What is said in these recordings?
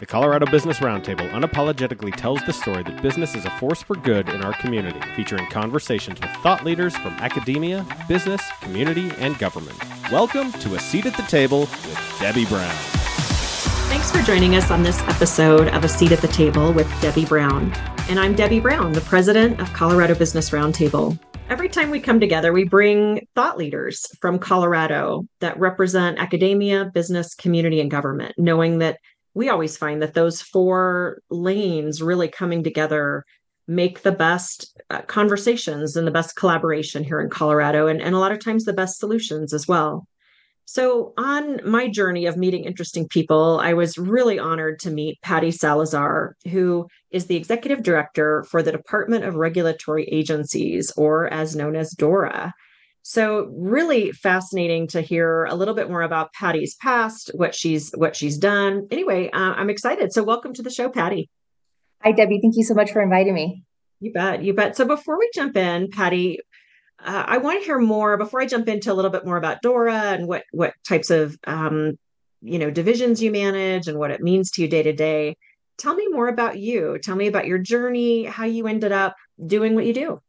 The Colorado Business Roundtable unapologetically tells the story that business is a force for good in our community, featuring conversations with thought leaders from academia, business, community, and government. Welcome to A Seat at the Table with Debbie Brown. Thanks for joining us on this episode of A Seat at the Table with Debbie Brown. And I'm Debbie Brown, the president of Colorado Business Roundtable. Every time we come together, we bring thought leaders from Colorado that represent academia, business, community, and government, knowing that we always find that those four lanes really coming together make the best uh, conversations and the best collaboration here in Colorado, and, and a lot of times the best solutions as well. So, on my journey of meeting interesting people, I was really honored to meet Patty Salazar, who is the executive director for the Department of Regulatory Agencies, or as known as DORA. So really fascinating to hear a little bit more about Patty's past, what she's what she's done. Anyway, uh, I'm excited. So welcome to the show, Patty. Hi, Debbie. Thank you so much for inviting me. You bet. You bet. So before we jump in, Patty, uh, I want to hear more. Before I jump into a little bit more about Dora and what what types of um, you know divisions you manage and what it means to you day to day. Tell me more about you. Tell me about your journey, how you ended up doing what you do.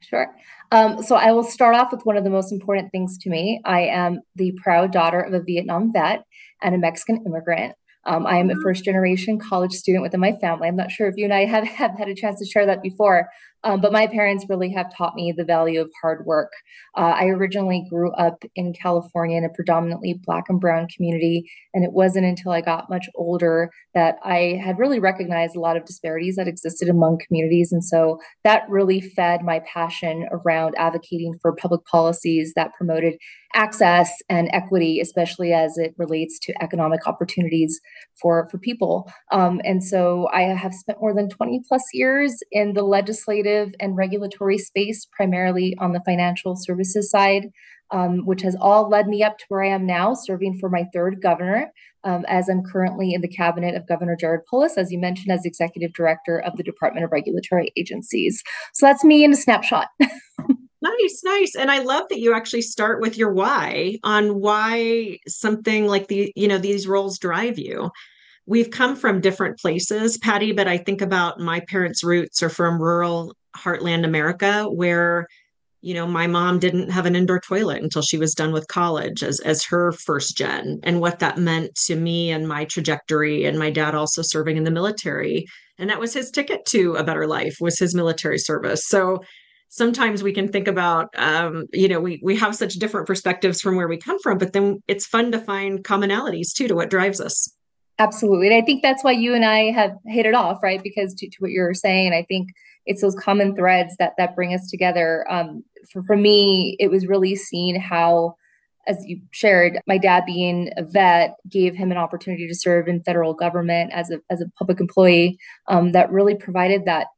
Sure. Um, so I will start off with one of the most important things to me. I am the proud daughter of a Vietnam vet and a Mexican immigrant. Um, I am a mm-hmm. first generation college student within my family. I'm not sure if you and I have, have had a chance to share that before, um, but my parents really have taught me the value of hard work. Uh, I originally grew up in California in a predominantly Black and Brown community, and it wasn't until I got much older that I had really recognized a lot of disparities that existed among communities. And so that really fed my passion around advocating for public policies that promoted access and equity, especially as it relates to economic opportunities for, for people. Um, and so I have spent more than 20 plus years in the legislative and regulatory space, primarily on the financial services side. Um, which has all led me up to where I am now, serving for my third governor, um, as I'm currently in the cabinet of Governor Jared Polis, as you mentioned, as executive director of the Department of Regulatory Agencies. So that's me in a snapshot. Nice, nice. And I love that you actually start with your why on why something like the, you know, these roles drive you. We've come from different places, Patty, but I think about my parents' roots are from rural heartland America where you know my mom didn't have an indoor toilet until she was done with college as as her first gen. And what that meant to me and my trajectory and my dad also serving in the military. And that was his ticket to a better life was his military service. So sometimes we can think about um, you know we we have such different perspectives from where we come from but then it's fun to find commonalities too to what drives us. Absolutely. And i think that's why you and i have hit it off right? Because to, to what you're saying i think it's those common threads that that bring us together um, for, for me it was really seeing how as you shared, my dad being a vet gave him an opportunity to serve in federal government as a as a public employee. Um, that really provided that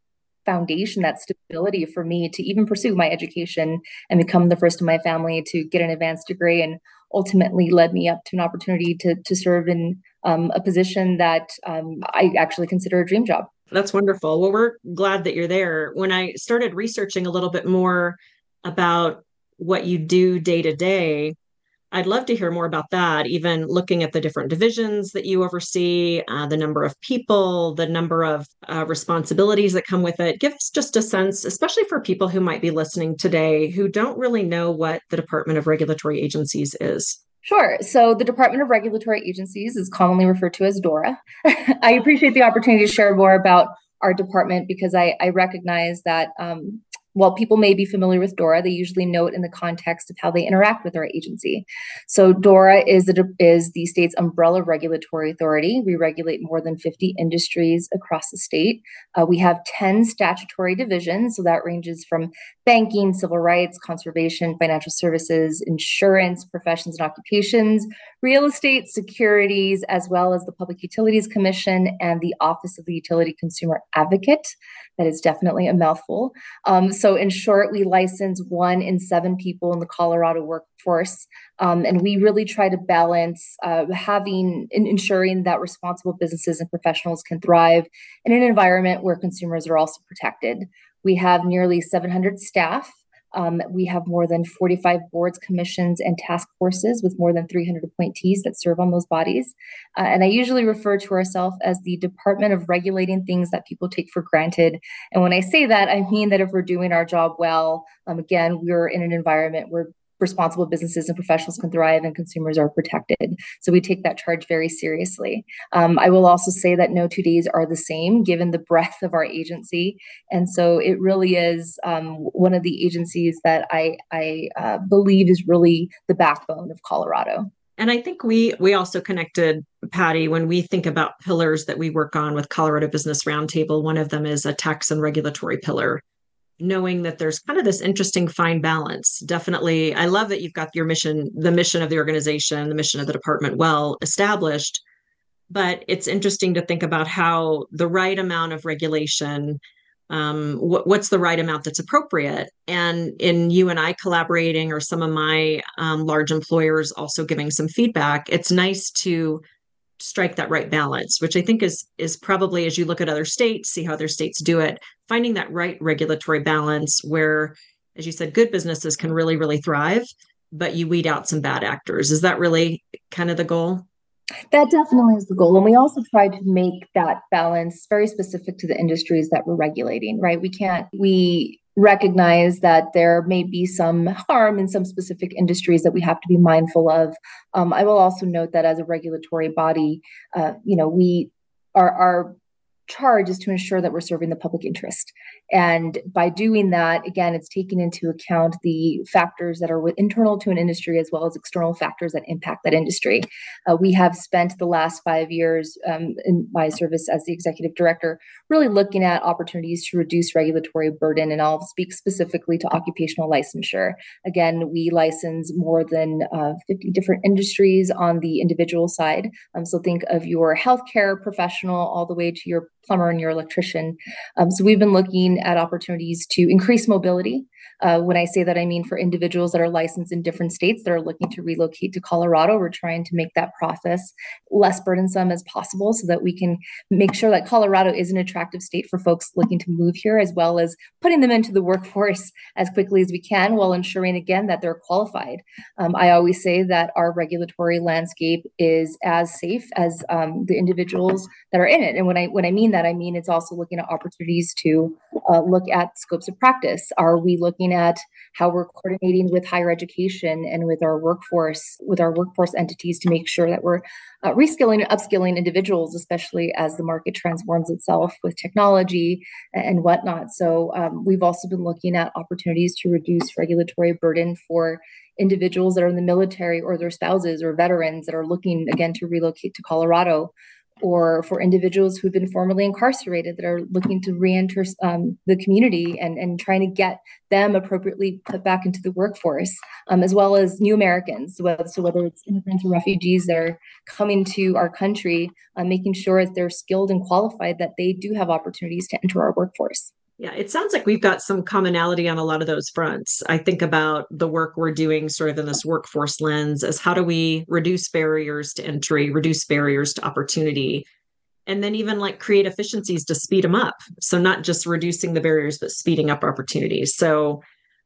foundation, that stability for me to even pursue my education and become the first in my family to get an advanced degree and ultimately led me up to an opportunity to, to serve in um, a position that um, I actually consider a dream job. That's wonderful. Well, we're glad that you're there. When I started researching a little bit more about what you do day to day, I'd love to hear more about that, even looking at the different divisions that you oversee, uh, the number of people, the number of uh, responsibilities that come with it. Give us just a sense, especially for people who might be listening today who don't really know what the Department of Regulatory Agencies is. Sure. So the Department of Regulatory Agencies is commonly referred to as DORA. I appreciate the opportunity to share more about our department because I, I recognize that um, while people may be familiar with DORA, they usually know it in the context of how they interact with our agency. So DORA is, is the state's umbrella regulatory authority. We regulate more than 50 industries across the state. Uh, we have 10 statutory divisions, so that ranges from banking, civil rights, conservation, financial services, insurance, professions and occupations, real estate, securities, as well as the Public Utilities Commission and the Office of the Utility Consumer Advocate. That is definitely a mouthful. Um, so, in short, we license one in seven people in the Colorado workforce. Um, and we really try to balance uh, having and ensuring that responsible businesses and professionals can thrive in an environment where consumers are also protected. We have nearly 700 staff Um, we have more than 45 boards, commissions, and task forces with more than 300 appointees that serve on those bodies. Uh, and I usually refer to ourselves as the Department of Regulating Things That People Take for Granted. And when I say that, I mean that if we're doing our job well, um, again, we're in an environment where responsible businesses and professionals can thrive and consumers are protected. So we take that charge very seriously. Um, I will also say that no two days are the same given the breadth of our agency. And so it really is um, one of the agencies that I, I uh, believe is really the backbone of Colorado. And I think we we also connected Patty when we think about pillars that we work on with Colorado Business Roundtable. One of them is a tax and regulatory pillar knowing that there's kind of this interesting fine balance. Definitely, I love that you've got your mission, the mission of the organization, the mission of the department well established. But it's interesting to think about how the right amount of regulation, um, what, what's the right amount that's appropriate. And in you and I collaborating, or some of my um, large employers also giving some feedback, it's nice to strike that right balance which i think is is probably as you look at other states see how other states do it finding that right regulatory balance where as you said good businesses can really really thrive but you weed out some bad actors is that really kind of the goal that definitely is the goal. And we also try to make that balance very specific to the industries that we're regulating, right? We can't, we recognize that there may be some harm in some specific industries that we have to be mindful of. Um, I will also note that as a regulatory body, uh, you know, we are, are charge is to ensure that we're serving the public interest. And by doing that, again, it's taking into account the factors that are internal to an industry as well as external factors that impact that industry. Uh, we have spent the last five years um, in my service as the executive director really looking at opportunities to reduce regulatory burden. And I'll speak specifically to occupational licensure. Again, we license more than uh, 50 different industries on the individual side. Um, so think of your healthcare professional all the way to your plumber and your electrician. Um, so we've been looking at opportunities to increase mobility uh, when I say that, I mean for individuals that are licensed in different states that are looking to relocate to Colorado, we're trying to make that process less burdensome as possible so that we can make sure that Colorado is an attractive state for folks looking to move here, as well as putting them into the workforce as quickly as we can while ensuring, again, that they're qualified. Um, I always say that our regulatory landscape is as safe as um, the individuals that are in it. And when I when I mean that, I mean it's also looking at opportunities to uh, look at scopes of practice. Are we looking looking at how we're coordinating with higher education and with our workforce, with our workforce entities to make sure that we're uh, reskilling and upskilling individuals, especially as the market transforms itself with technology and whatnot. So um, we've also been looking at opportunities to reduce regulatory burden for individuals that are in the military or their spouses or veterans that are looking again to relocate to Colorado or for individuals who've been formerly incarcerated that are looking to reenter um, the community and, and trying to get them appropriately put back into the workforce, um, as well as new Americans. So, so, whether it's immigrants or refugees that are coming to our country, uh, making sure that they're skilled and qualified, that they do have opportunities to enter our workforce. Yeah, it sounds like we've got some commonality on a lot of those fronts. I think about the work we're doing sort of in this workforce lens as how do we reduce barriers to entry, reduce barriers to opportunity, and then even like create efficiencies to speed them up. So, not just reducing the barriers, but speeding up opportunities. So,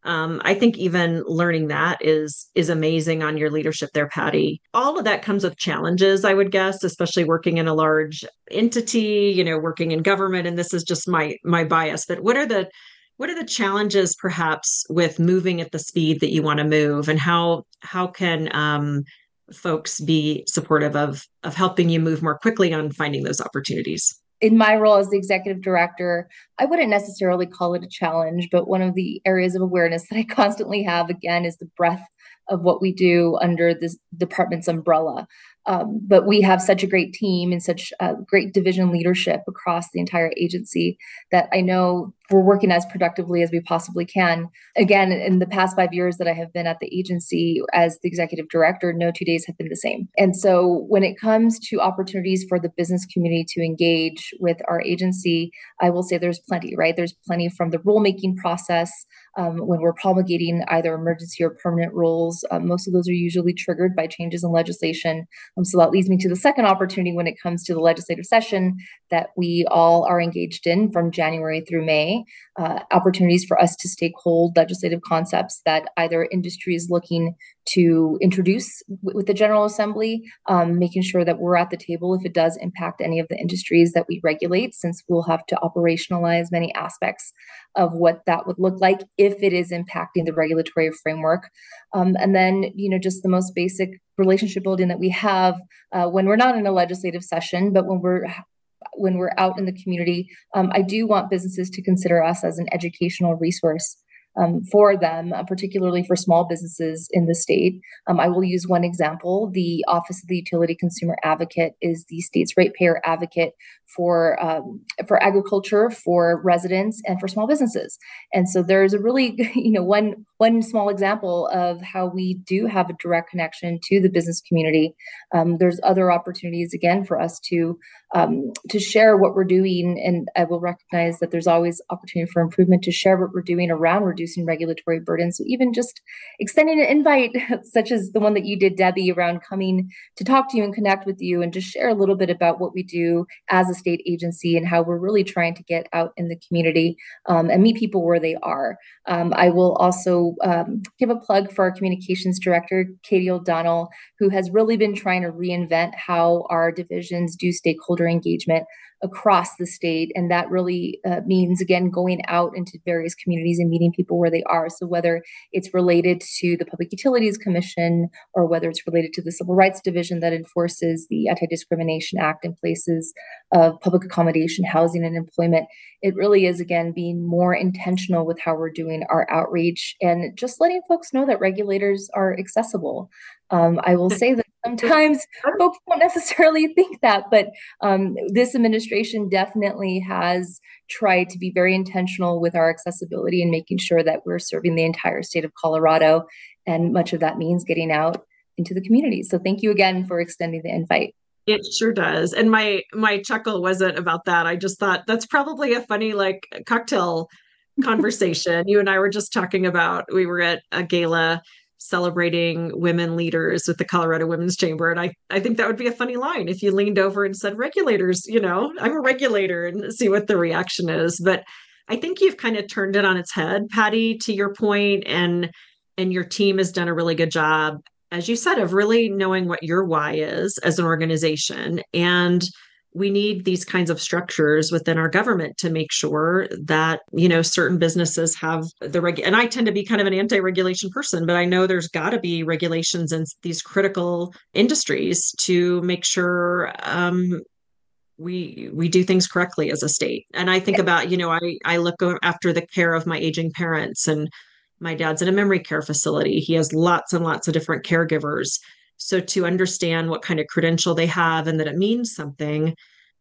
um, i think even learning that is is amazing on your leadership there patty. All of that comes with challenges i would guess especially working in a large entity you know working in government and this is just my my bias but what are the what are the challenges perhaps with moving at the speed that you want to move and how how can um, folks be supportive of of helping you move more quickly on finding those opportunities in my role as the executive director, I wouldn't necessarily call it a challenge, but one of the areas of awareness that I constantly have again is the breadth of what we do under this department's umbrella. Um, but we have such a great team and such a great division leadership across the entire agency that I know we're working as productively as we possibly can. Again, in the past five years that I have been at the agency as the executive director, no two days have been the same. And so when it comes to opportunities for the business community to engage with our agency, I will say there's plenty, right? There's plenty from the rulemaking process um, when we're promulgating either emergency or permanent rules. Um, most of those are usually triggered by changes in legislation. Um, so that leads me to the second opportunity when it comes to the legislative session that we all are engaged in from January through May. Uh, opportunities for us to stakehold legislative concepts that either industry is looking to introduce w- with the General Assembly, um, making sure that we're at the table if it does impact any of the industries that we regulate, since we'll have to operationalize many aspects of what that would look like if it is impacting the regulatory framework. Um, and then, you know, just the most basic relationship building that we have uh, when we're not in a legislative session, but when we're when we're out in the community, um, I do want businesses to consider us as an educational resource um, for them, uh, particularly for small businesses in the state. Um, I will use one example. The Office of the Utility Consumer Advocate is the state's ratepayer advocate for um, for agriculture, for residents, and for small businesses. And so there's a really, you know, one one small example of how we do have a direct connection to the business community. Um, there's other opportunities again for us to um, to share what we're doing, and I will recognize that there's always opportunity for improvement to share what we're doing around reducing regulatory burdens. So even just extending an invite, such as the one that you did, Debbie, around coming to talk to you and connect with you, and just share a little bit about what we do as a state agency and how we're really trying to get out in the community um, and meet people where they are. Um, I will also um, give a plug for our communications director, Katie O'Donnell, who has really been trying to reinvent how our divisions do stakeholder engagement across the state. And that really uh, means, again, going out into various communities and meeting people where they are. So, whether it's related to the Public Utilities Commission or whether it's related to the Civil Rights Division that enforces the Anti Discrimination Act in places of public accommodation, housing, and employment, it really is, again, being more intentional with how we're doing our outreach and just letting folks know that regulators are accessible. Um, I will say that sometimes folks don't necessarily think that, but um, this administration definitely has tried to be very intentional with our accessibility and making sure that we're serving the entire state of Colorado. And much of that means getting out into the community. So thank you again for extending the invite. It sure does. And my my chuckle wasn't about that. I just thought that's probably a funny like cocktail conversation. you and I were just talking about we were at a gala celebrating women leaders with the Colorado Women's Chamber. And I, I think that would be a funny line if you leaned over and said, regulators, you know, I'm a regulator and see what the reaction is. But I think you've kind of turned it on its head, Patty, to your point, and and your team has done a really good job, as you said, of really knowing what your why is as an organization and we need these kinds of structures within our government to make sure that you know certain businesses have the reg and i tend to be kind of an anti-regulation person but i know there's got to be regulations in these critical industries to make sure um, we we do things correctly as a state. And i think about you know i i look after the care of my aging parents and my dad's in a memory care facility. He has lots and lots of different caregivers so to understand what kind of credential they have and that it means something,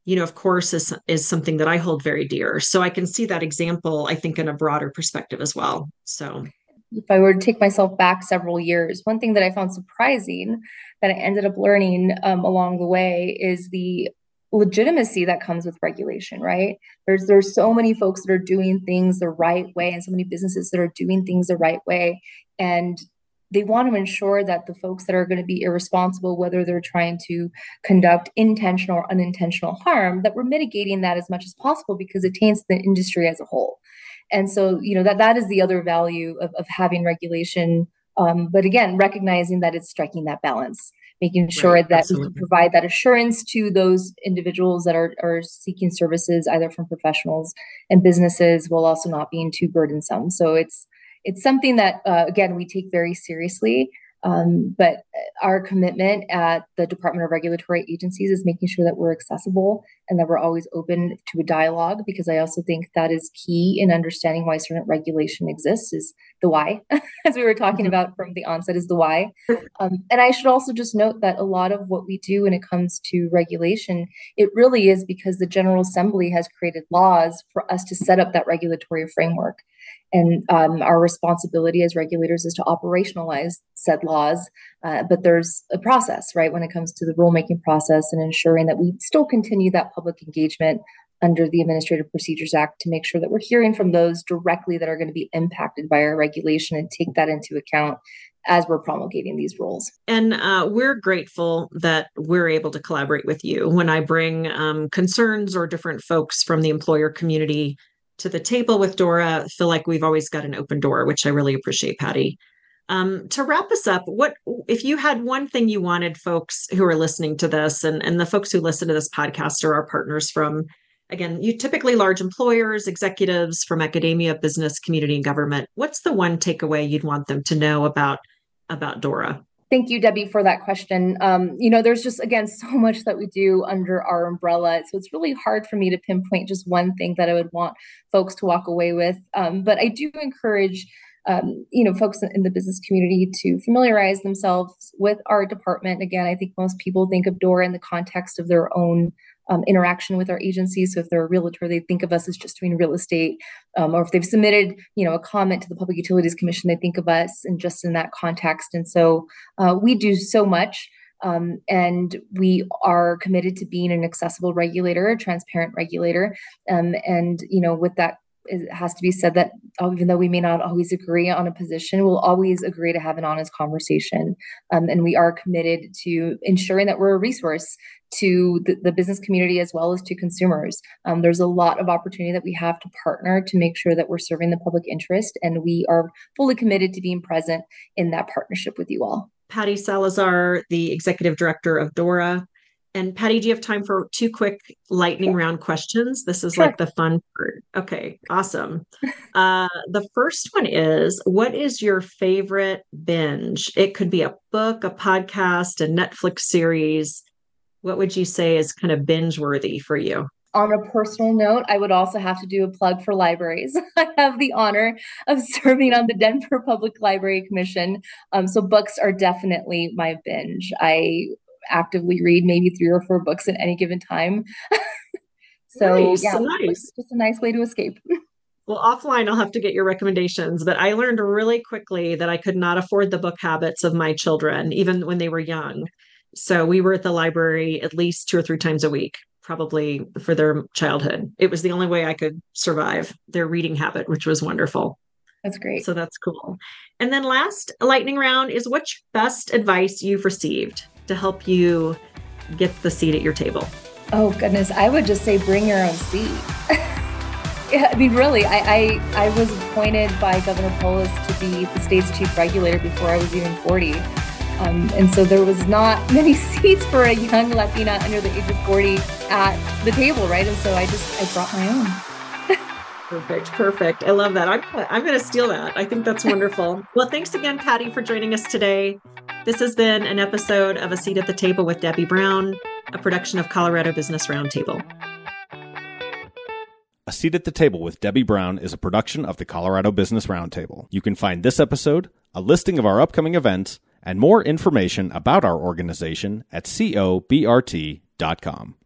you know, of course, is is something that I hold very dear. So I can see that example, I think, in a broader perspective as well. So if I were to take myself back several years, one thing that I found surprising that I ended up learning um, along the way is the legitimacy that comes with regulation right there's there's so many folks that are doing things the right way and so many businesses that are doing things the right way and they want to ensure that the folks that are going to be irresponsible, whether they're trying to conduct intentional or unintentional harm, that we're mitigating that as much as possible because it taints the industry as a whole. And so, you know, that that is the other value of, of having regulation. Um, but again, recognizing that it's striking that balance, making sure right, that absolutely. we can provide that assurance to those individuals that are, are seeking services, either from professionals and businesses, while also not being too burdensome. So it's it's something that uh, again we take very seriously um, but our commitment at the Department of Regulatory Agencies is making sure that we're accessible and that we're always open to a dialogue because I also think that is key in understanding why certain regulation exists is the why, as we were talking mm-hmm. about from the onset, is the why. Um, and I should also just note that a lot of what we do when it comes to regulation, it really is because the General Assembly has created laws for us to set up that regulatory framework. And um, our responsibility as regulators is to operationalize said laws. Uh, but there's a process, right, when it comes to the rulemaking process and ensuring that we still continue that public engagement under the Administrative Procedures Act to make sure that we're hearing from those directly that are going to be impacted by our regulation and take that into account as we're promulgating these rules. And uh, we're grateful that we're able to collaborate with you when I bring um, concerns or different folks from the employer community to the table with Dora. Feel like we've always got an open door, which I really appreciate, Patty. Um, to wrap us up, what if you had one thing you wanted folks who are listening to this and, and the folks who listen to this podcast are our partners from again, you typically large employers, executives from academia, business, community, and government. What's the one takeaway you'd want them to know about about Dora? Thank you, Debbie, for that question. Um, you know, there's just again so much that we do under our umbrella, so it's really hard for me to pinpoint just one thing that I would want folks to walk away with. Um, but I do encourage um, you know, folks in the business community to familiarize themselves with our department. Again, I think most people think of Dora in the context of their own um, interaction with our agency. So if they're a realtor, they think of us as just doing real estate, um, or if they've submitted, you know, a comment to the Public Utilities Commission, they think of us and just in that context. And so uh, we do so much. Um, and we are committed to being an accessible regulator, a transparent regulator. Um, and, you know, with that it has to be said that uh, even though we may not always agree on a position, we'll always agree to have an honest conversation. Um, and we are committed to ensuring that we're a resource to the, the business community as well as to consumers. Um, there's a lot of opportunity that we have to partner to make sure that we're serving the public interest, and we are fully committed to being present in that partnership with you all. Patty Salazar, the executive director of Dora, and Patty, do you have time for two quick lightning round questions? This is sure. like the fun part. Okay, awesome. Uh, the first one is What is your favorite binge? It could be a book, a podcast, a Netflix series. What would you say is kind of binge worthy for you? on a personal note, I would also have to do a plug for libraries. I have the honor of serving on the Denver Public Library Commission. Um, so books are definitely my binge. I actively read maybe three or four books at any given time. so nice, yeah, nice. just a nice way to escape. Well, offline, I'll have to get your recommendations. But I learned really quickly that I could not afford the book habits of my children, even when they were young. So we were at the library at least two or three times a week, probably for their childhood. It was the only way I could survive their reading habit, which was wonderful. That's great. So that's cool. And then last lightning round is what's best advice you've received? To help you get the seat at your table? Oh goodness, I would just say bring your own seat. yeah, I mean, really, I, I, I was appointed by Governor Polis to be the state's chief regulator before I was even 40. Um, and so there was not many seats for a young Latina under the age of 40 at the table, right? And so I just I brought my own. Perfect, perfect. I love that. I'm I'm going to steal that. I think that's wonderful. well, thanks again, Patty, for joining us today. This has been an episode of A Seat at the Table with Debbie Brown, a production of Colorado Business Roundtable. A Seat at the Table with Debbie Brown is a production of the Colorado Business Roundtable. You can find this episode, a listing of our upcoming events, and more information about our organization at cobrt.com.